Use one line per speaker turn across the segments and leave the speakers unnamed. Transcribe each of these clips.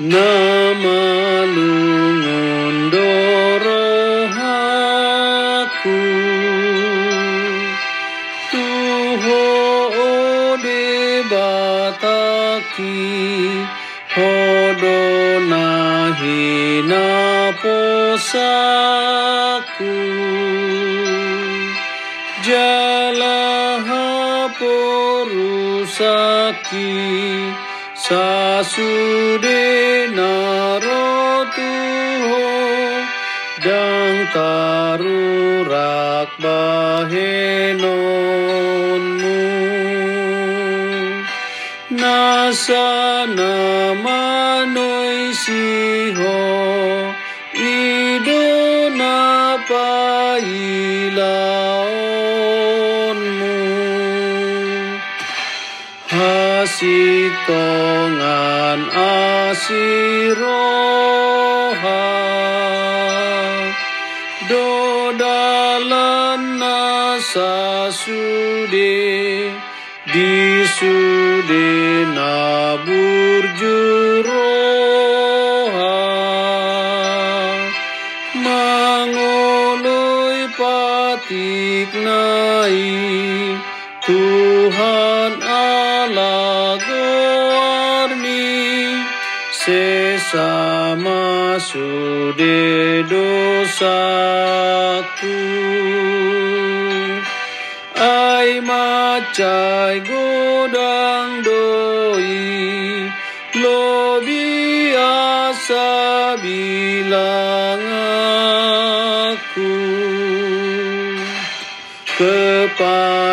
Nama aku Tuho ode bataki Hodo nahina posaku Jalaha porusaki Sasude narotuho Dang tarurak bahenonmu. Nasana manoi siho Idona pailaonmu Hasitongan asiroha Dodalan nasa sude Disude nabur juroha sesama sude dosaku ai macai godang doi lo biasa bilang aku. Kepadamu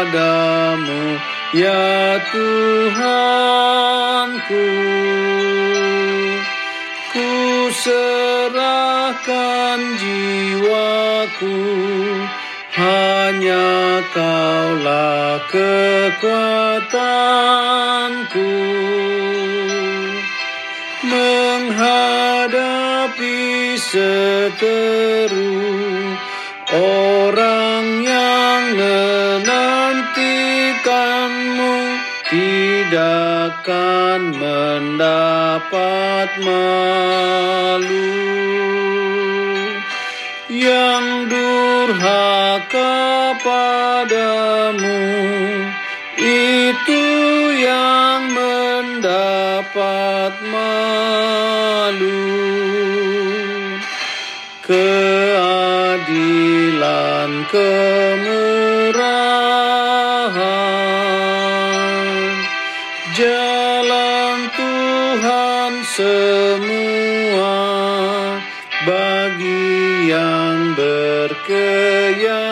ya Tuhanku serahkan jiwaku hanya kaulah kekuatanku menghadapi seteru Orang yang menantikanmu tidak akan mendapat malu. Yang durhaka padamu itu yang mendapat malu. Keadilan kemurahan jalan Tuhan semua berkeyakinan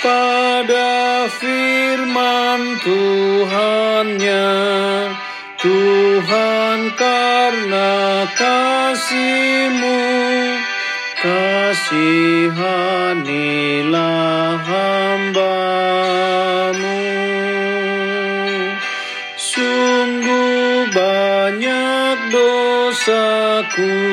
pada firman Tuhannya. Tuhan karena kasihmu kasihanilah hambamu. Sungguh banyak dosaku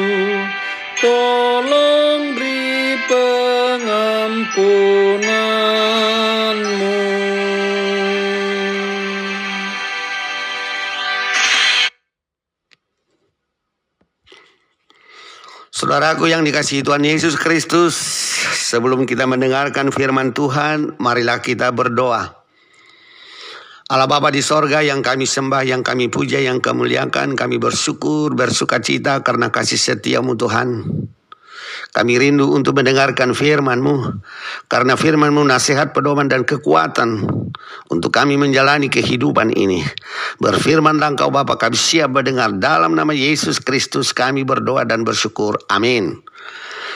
Saudaraku yang dikasihi Tuhan Yesus Kristus, sebelum kita mendengarkan firman Tuhan, marilah kita berdoa. Allah Bapa di sorga yang kami sembah, yang kami puja, yang kami muliakan, kami bersyukur, bersuka cita karena kasih setiamu Tuhan. Kami rindu untuk mendengarkan firman-Mu, karena firman-Mu nasihat, pedoman, dan kekuatan untuk kami menjalani kehidupan ini. Berfirmanlah Engkau Bapa, kami siap mendengar dalam nama Yesus Kristus kami berdoa dan bersyukur. Amin.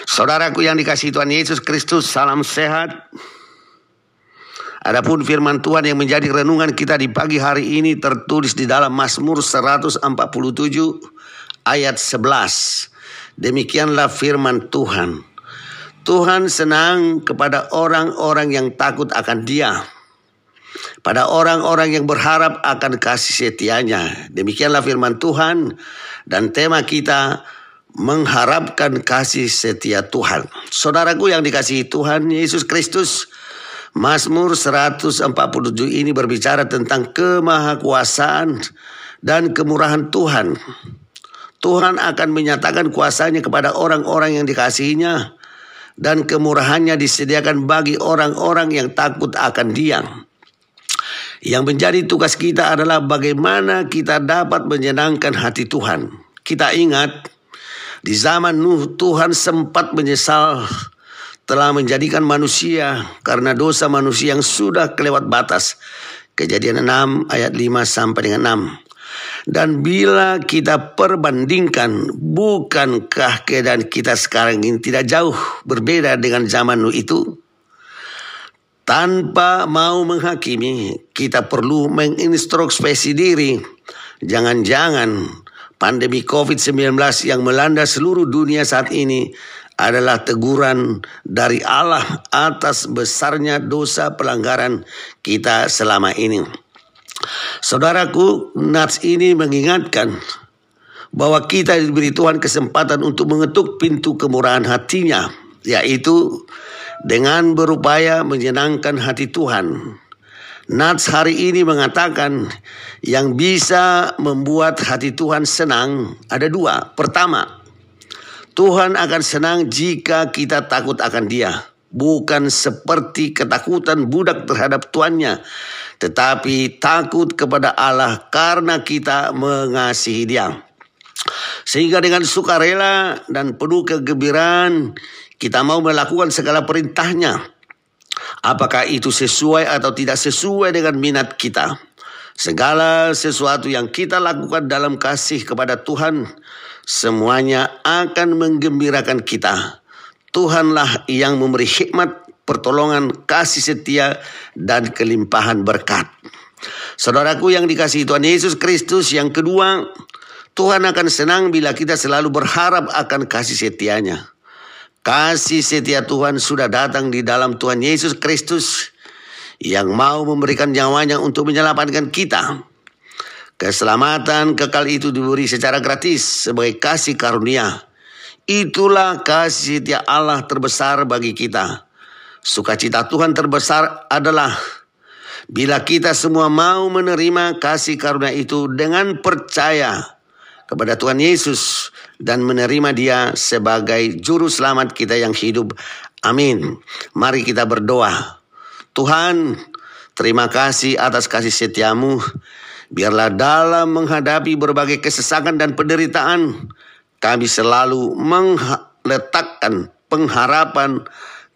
Saudaraku yang dikasih Tuhan Yesus Kristus, salam sehat. Adapun firman Tuhan yang menjadi renungan kita di pagi hari ini tertulis di dalam Mazmur 147 ayat 11. Demikianlah firman Tuhan. Tuhan senang kepada orang-orang yang takut akan Dia. Pada orang-orang yang berharap akan kasih setianya. Demikianlah firman Tuhan dan tema kita mengharapkan kasih setia Tuhan. Saudaraku yang dikasihi Tuhan Yesus Kristus, Mazmur 147 ini berbicara tentang kemahakuasaan dan kemurahan Tuhan. Tuhan akan menyatakan kuasanya kepada orang-orang yang dikasihinya dan kemurahannya disediakan bagi orang-orang yang takut akan dia. Yang menjadi tugas kita adalah bagaimana kita dapat menyenangkan hati Tuhan. Kita ingat di zaman Nuh Tuhan sempat menyesal telah menjadikan manusia karena dosa manusia yang sudah kelewat batas. Kejadian 6 ayat 5 sampai dengan 6. Dan bila kita perbandingkan, bukankah keadaan kita sekarang ini tidak jauh berbeda dengan zaman itu? Tanpa mau menghakimi, kita perlu mengintrospeksi diri. Jangan-jangan Pandemi COVID-19 yang melanda seluruh dunia saat ini adalah teguran dari Allah atas besarnya dosa pelanggaran kita selama ini. Saudaraku, Nats ini mengingatkan bahwa kita diberi Tuhan kesempatan untuk mengetuk pintu kemurahan hatinya, yaitu dengan berupaya menyenangkan hati Tuhan. Nats hari ini mengatakan yang bisa membuat hati Tuhan senang ada dua. Pertama, Tuhan akan senang jika kita takut akan dia. Bukan seperti ketakutan budak terhadap tuannya. Tetapi takut kepada Allah karena kita mengasihi dia. Sehingga dengan sukarela dan penuh kegembiraan kita mau melakukan segala perintahnya Apakah itu sesuai atau tidak sesuai dengan minat kita? Segala sesuatu yang kita lakukan dalam kasih kepada Tuhan, semuanya akan menggembirakan kita. Tuhanlah yang memberi hikmat, pertolongan, kasih setia, dan kelimpahan berkat. Saudaraku yang dikasihi Tuhan Yesus Kristus, yang kedua, Tuhan akan senang bila kita selalu berharap akan kasih setianya. Kasih setia Tuhan sudah datang di dalam Tuhan Yesus Kristus yang mau memberikan nyawanya untuk menyelamatkan kita. Keselamatan kekal itu diberi secara gratis sebagai kasih karunia. Itulah kasih setia Allah terbesar bagi kita. Sukacita Tuhan terbesar adalah bila kita semua mau menerima kasih karunia itu dengan percaya kepada Tuhan Yesus dan menerima dia sebagai juru selamat kita yang hidup. Amin. Mari kita berdoa. Tuhan, terima kasih atas kasih setiamu. Biarlah dalam menghadapi berbagai kesesakan dan penderitaan, kami selalu meletakkan pengharapan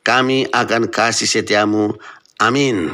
kami akan kasih setiamu. Amin.